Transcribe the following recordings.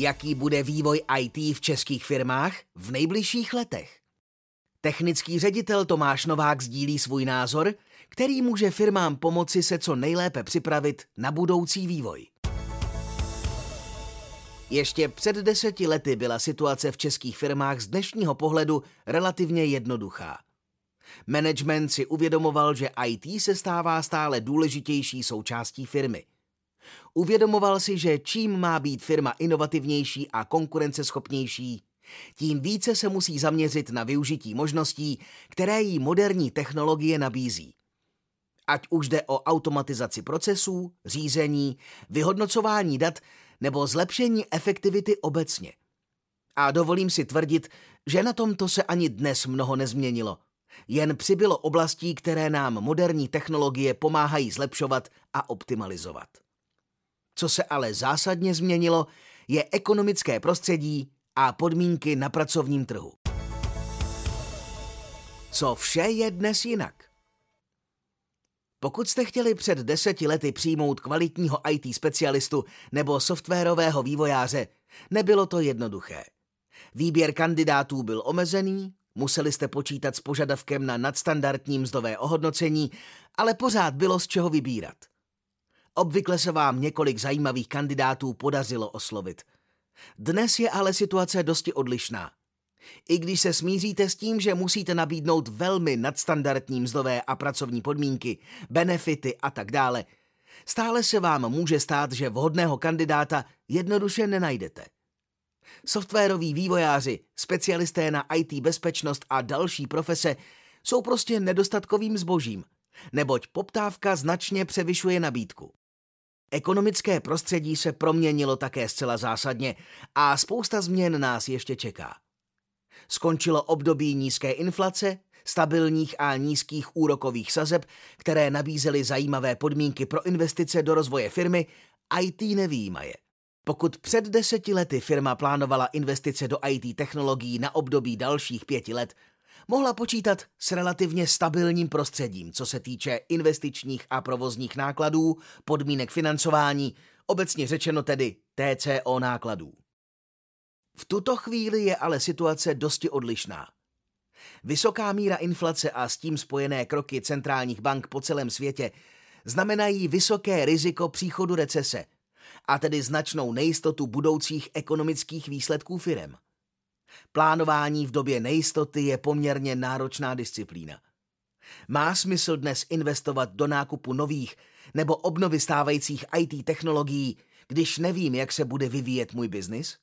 Jaký bude vývoj IT v českých firmách v nejbližších letech? Technický ředitel Tomáš Novák sdílí svůj názor, který může firmám pomoci se co nejlépe připravit na budoucí vývoj. Ještě před deseti lety byla situace v českých firmách z dnešního pohledu relativně jednoduchá. Management si uvědomoval, že IT se stává stále důležitější součástí firmy. Uvědomoval si, že čím má být firma inovativnější a konkurenceschopnější, tím více se musí zaměřit na využití možností, které jí moderní technologie nabízí. Ať už jde o automatizaci procesů, řízení, vyhodnocování dat nebo zlepšení efektivity obecně. A dovolím si tvrdit, že na tomto se ani dnes mnoho nezměnilo. Jen přibylo oblastí, které nám moderní technologie pomáhají zlepšovat a optimalizovat. Co se ale zásadně změnilo, je ekonomické prostředí a podmínky na pracovním trhu. Co vše je dnes jinak? Pokud jste chtěli před deseti lety přijmout kvalitního IT specialistu nebo softwarového vývojáře, nebylo to jednoduché. Výběr kandidátů byl omezený, museli jste počítat s požadavkem na nadstandardní mzdové ohodnocení, ale pořád bylo z čeho vybírat. Obvykle se vám několik zajímavých kandidátů podařilo oslovit. Dnes je ale situace dosti odlišná. I když se smíříte s tím, že musíte nabídnout velmi nadstandardní mzdové a pracovní podmínky, benefity a tak dále, stále se vám může stát, že vhodného kandidáta jednoduše nenajdete. Softwaroví vývojáři, specialisté na IT bezpečnost a další profese jsou prostě nedostatkovým zbožím, neboť poptávka značně převyšuje nabídku. Ekonomické prostředí se proměnilo také zcela zásadně a spousta změn nás ještě čeká. Skončilo období nízké inflace, stabilních a nízkých úrokových sazeb, které nabízely zajímavé podmínky pro investice do rozvoje firmy, IT nevýjímaje. Pokud před deseti lety firma plánovala investice do IT technologií na období dalších pěti let, mohla počítat s relativně stabilním prostředím, co se týče investičních a provozních nákladů, podmínek financování, obecně řečeno tedy TCO nákladů. V tuto chvíli je ale situace dosti odlišná. Vysoká míra inflace a s tím spojené kroky centrálních bank po celém světě znamenají vysoké riziko příchodu recese, a tedy značnou nejistotu budoucích ekonomických výsledků firem. Plánování v době nejistoty je poměrně náročná disciplína. Má smysl dnes investovat do nákupu nových nebo obnovy stávajících IT technologií, když nevím, jak se bude vyvíjet můj biznis?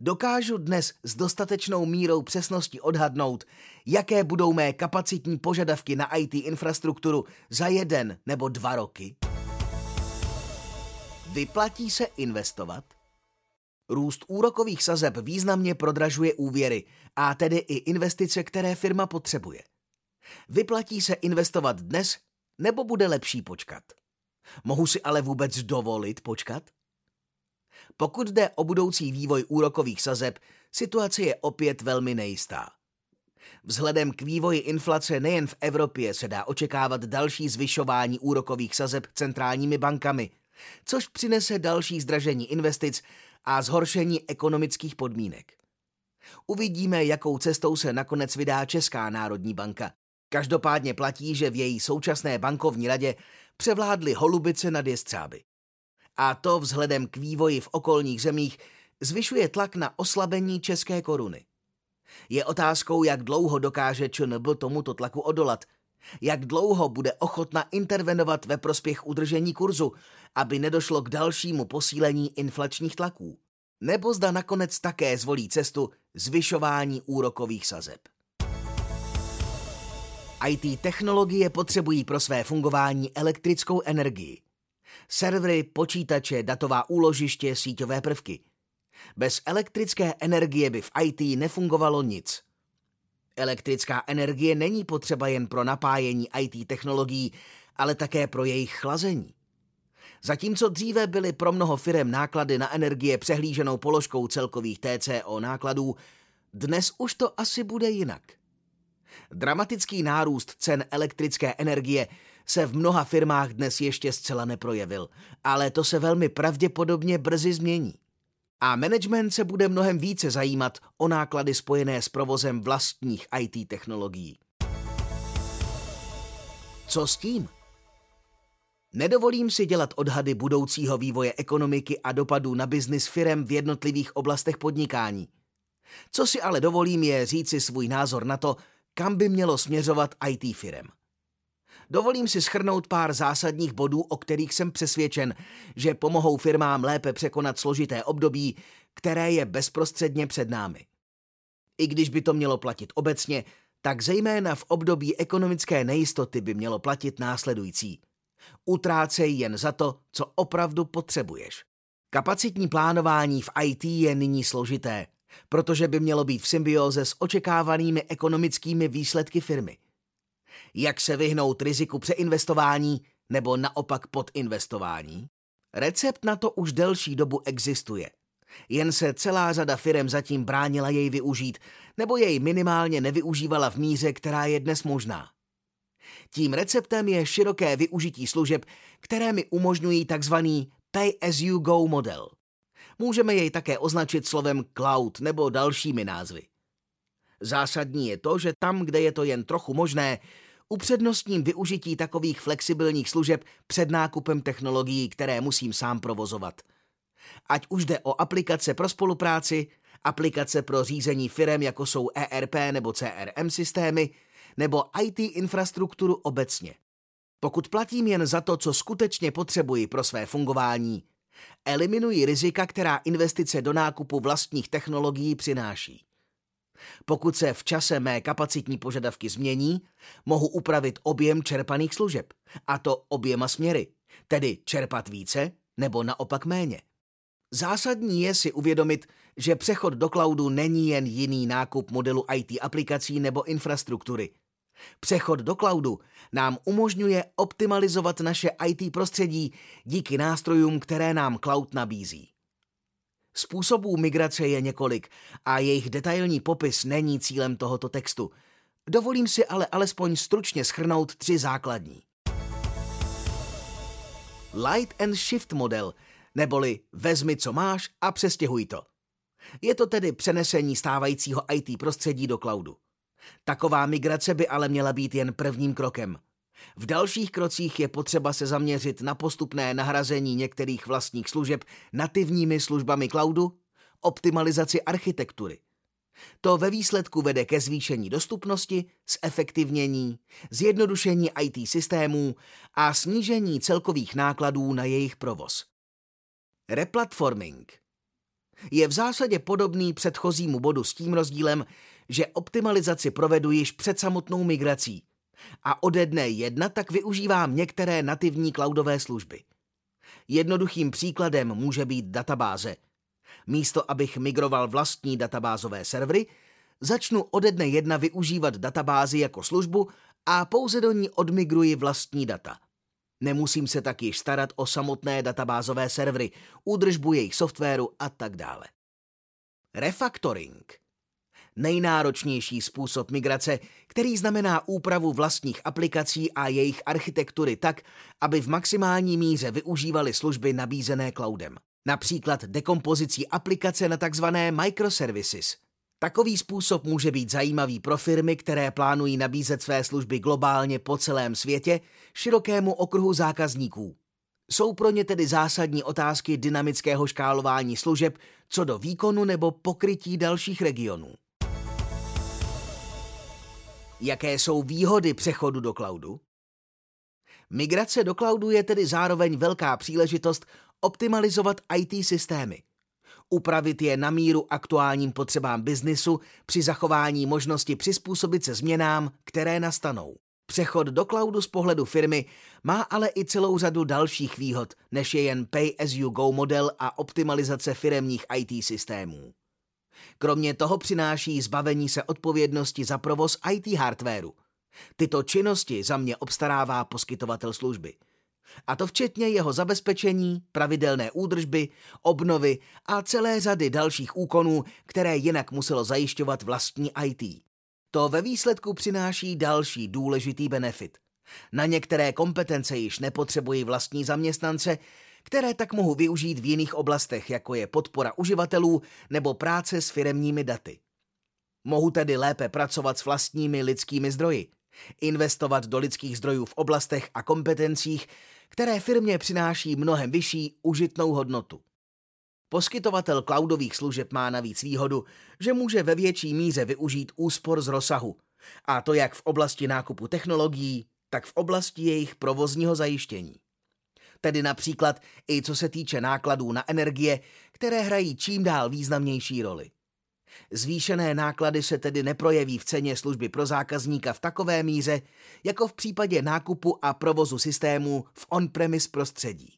Dokážu dnes s dostatečnou mírou přesnosti odhadnout, jaké budou mé kapacitní požadavky na IT infrastrukturu za jeden nebo dva roky? Vyplatí se investovat? Růst úrokových sazeb významně prodražuje úvěry a tedy i investice, které firma potřebuje. Vyplatí se investovat dnes nebo bude lepší počkat? Mohu si ale vůbec dovolit počkat? Pokud jde o budoucí vývoj úrokových sazeb, situace je opět velmi nejistá. Vzhledem k vývoji inflace nejen v Evropě se dá očekávat další zvyšování úrokových sazeb centrálními bankami, což přinese další zdražení investic a zhoršení ekonomických podmínek. Uvidíme, jakou cestou se nakonec vydá Česká národní banka. Každopádně platí, že v její současné bankovní radě převládly holubice nad jestřáby. A to vzhledem k vývoji v okolních zemích zvyšuje tlak na oslabení české koruny. Je otázkou, jak dlouho dokáže ČNB tomuto tlaku odolat, jak dlouho bude ochotna intervenovat ve prospěch udržení kurzu, aby nedošlo k dalšímu posílení inflačních tlaků, nebo zda nakonec také zvolí cestu zvyšování úrokových sazeb. IT technologie potřebují pro své fungování elektrickou energii. Servery, počítače, datová úložiště, síťové prvky. Bez elektrické energie by v IT nefungovalo nic. Elektrická energie není potřeba jen pro napájení IT technologií, ale také pro jejich chlazení. Zatímco dříve byly pro mnoho firem náklady na energie přehlíženou položkou celkových TCO nákladů, dnes už to asi bude jinak. Dramatický nárůst cen elektrické energie se v mnoha firmách dnes ještě zcela neprojevil, ale to se velmi pravděpodobně brzy změní. A management se bude mnohem více zajímat o náklady spojené s provozem vlastních IT technologií. Co s tím? Nedovolím si dělat odhady budoucího vývoje ekonomiky a dopadů na biznis firem v jednotlivých oblastech podnikání. Co si ale dovolím je říci svůj názor na to, kam by mělo směřovat IT firem. Dovolím si schrnout pár zásadních bodů, o kterých jsem přesvědčen, že pomohou firmám lépe překonat složité období, které je bezprostředně před námi. I když by to mělo platit obecně, tak zejména v období ekonomické nejistoty by mělo platit následující. Utrácej jen za to, co opravdu potřebuješ. Kapacitní plánování v IT je nyní složité, protože by mělo být v symbioze s očekávanými ekonomickými výsledky firmy. Jak se vyhnout riziku přeinvestování nebo naopak podinvestování? Recept na to už delší dobu existuje. Jen se celá řada firm zatím bránila jej využít, nebo jej minimálně nevyužívala v míře, která je dnes možná. Tím receptem je široké využití služeb, které mi umožňují tzv. pay-as-you-go model. Můžeme jej také označit slovem cloud nebo dalšími názvy. Zásadní je to, že tam, kde je to jen trochu možné, upřednostním využití takových flexibilních služeb před nákupem technologií, které musím sám provozovat. Ať už jde o aplikace pro spolupráci, aplikace pro řízení firem, jako jsou ERP nebo CRM systémy, nebo IT infrastrukturu obecně. Pokud platím jen za to, co skutečně potřebuji pro své fungování, eliminuji rizika, která investice do nákupu vlastních technologií přináší. Pokud se v čase mé kapacitní požadavky změní, mohu upravit objem čerpaných služeb, a to oběma směry, tedy čerpat více nebo naopak méně. Zásadní je si uvědomit, že přechod do cloudu není jen jiný nákup modelu IT aplikací nebo infrastruktury. Přechod do cloudu nám umožňuje optimalizovat naše IT prostředí díky nástrojům, které nám cloud nabízí. Způsobů migrace je několik a jejich detailní popis není cílem tohoto textu. Dovolím si ale alespoň stručně schrnout tři základní. Light and Shift model, neboli vezmi, co máš a přestěhuj to. Je to tedy přenesení stávajícího IT prostředí do cloudu. Taková migrace by ale měla být jen prvním krokem. V dalších krocích je potřeba se zaměřit na postupné nahrazení některých vlastních služeb nativními službami cloudu, optimalizaci architektury. To ve výsledku vede ke zvýšení dostupnosti, zefektivnění, zjednodušení IT systémů a snížení celkových nákladů na jejich provoz. Replatforming je v zásadě podobný předchozímu bodu s tím rozdílem, že optimalizaci provedu již před samotnou migrací – a ode dne jedna tak využívám některé nativní cloudové služby. Jednoduchým příkladem může být databáze. Místo, abych migroval vlastní databázové servery, začnu ode dne jedna využívat databázi jako službu a pouze do ní odmigruji vlastní data. Nemusím se tak již starat o samotné databázové servery, údržbu jejich softwaru a tak dále. Refactoring – nejnáročnější způsob migrace, který znamená úpravu vlastních aplikací a jejich architektury tak, aby v maximální míře využívali služby nabízené cloudem. Například dekompozicí aplikace na tzv. microservices. Takový způsob může být zajímavý pro firmy, které plánují nabízet své služby globálně po celém světě širokému okruhu zákazníků. Jsou pro ně tedy zásadní otázky dynamického škálování služeb co do výkonu nebo pokrytí dalších regionů. Jaké jsou výhody přechodu do cloudu? Migrace do cloudu je tedy zároveň velká příležitost optimalizovat IT systémy. Upravit je na míru aktuálním potřebám biznisu při zachování možnosti přizpůsobit se změnám, které nastanou. Přechod do cloudu z pohledu firmy má ale i celou řadu dalších výhod, než je jen pay-as-you-go model a optimalizace firemních IT systémů. Kromě toho přináší zbavení se odpovědnosti za provoz IT hardwareu. Tyto činnosti za mě obstarává poskytovatel služby. A to včetně jeho zabezpečení, pravidelné údržby, obnovy a celé řady dalších úkonů, které jinak muselo zajišťovat vlastní IT. To ve výsledku přináší další důležitý benefit. Na některé kompetence již nepotřebují vlastní zaměstnance, které tak mohu využít v jiných oblastech, jako je podpora uživatelů nebo práce s firemními daty. Mohu tedy lépe pracovat s vlastními lidskými zdroji, investovat do lidských zdrojů v oblastech a kompetencích, které firmě přináší mnohem vyšší užitnou hodnotu. Poskytovatel cloudových služeb má navíc výhodu, že může ve větší míře využít úspor z rozsahu, a to jak v oblasti nákupu technologií, tak v oblasti jejich provozního zajištění. Tedy například i co se týče nákladů na energie, které hrají čím dál významnější roli. Zvýšené náklady se tedy neprojeví v ceně služby pro zákazníka v takové míře, jako v případě nákupu a provozu systémů v on-premise prostředí.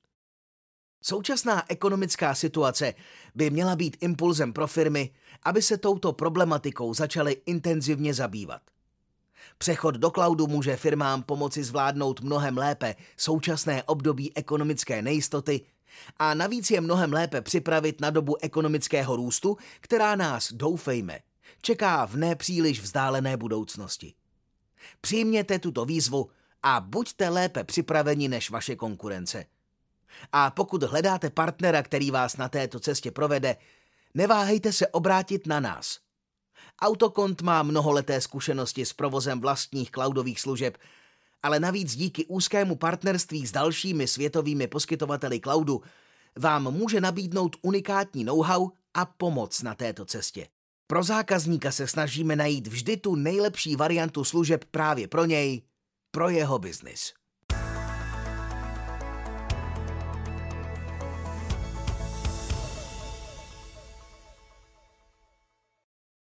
Současná ekonomická situace by měla být impulzem pro firmy, aby se touto problematikou začaly intenzivně zabývat. Přechod do cloudu může firmám pomoci zvládnout mnohem lépe současné období ekonomické nejistoty a navíc je mnohem lépe připravit na dobu ekonomického růstu, která nás, doufejme, čeká v nepříliš vzdálené budoucnosti. Přijměte tuto výzvu a buďte lépe připraveni než vaše konkurence. A pokud hledáte partnera, který vás na této cestě provede, neváhejte se obrátit na nás. Autokont má mnoholeté zkušenosti s provozem vlastních cloudových služeb, ale navíc díky úzkému partnerství s dalšími světovými poskytovateli cloudu vám může nabídnout unikátní know-how a pomoc na této cestě. Pro zákazníka se snažíme najít vždy tu nejlepší variantu služeb právě pro něj, pro jeho biznis.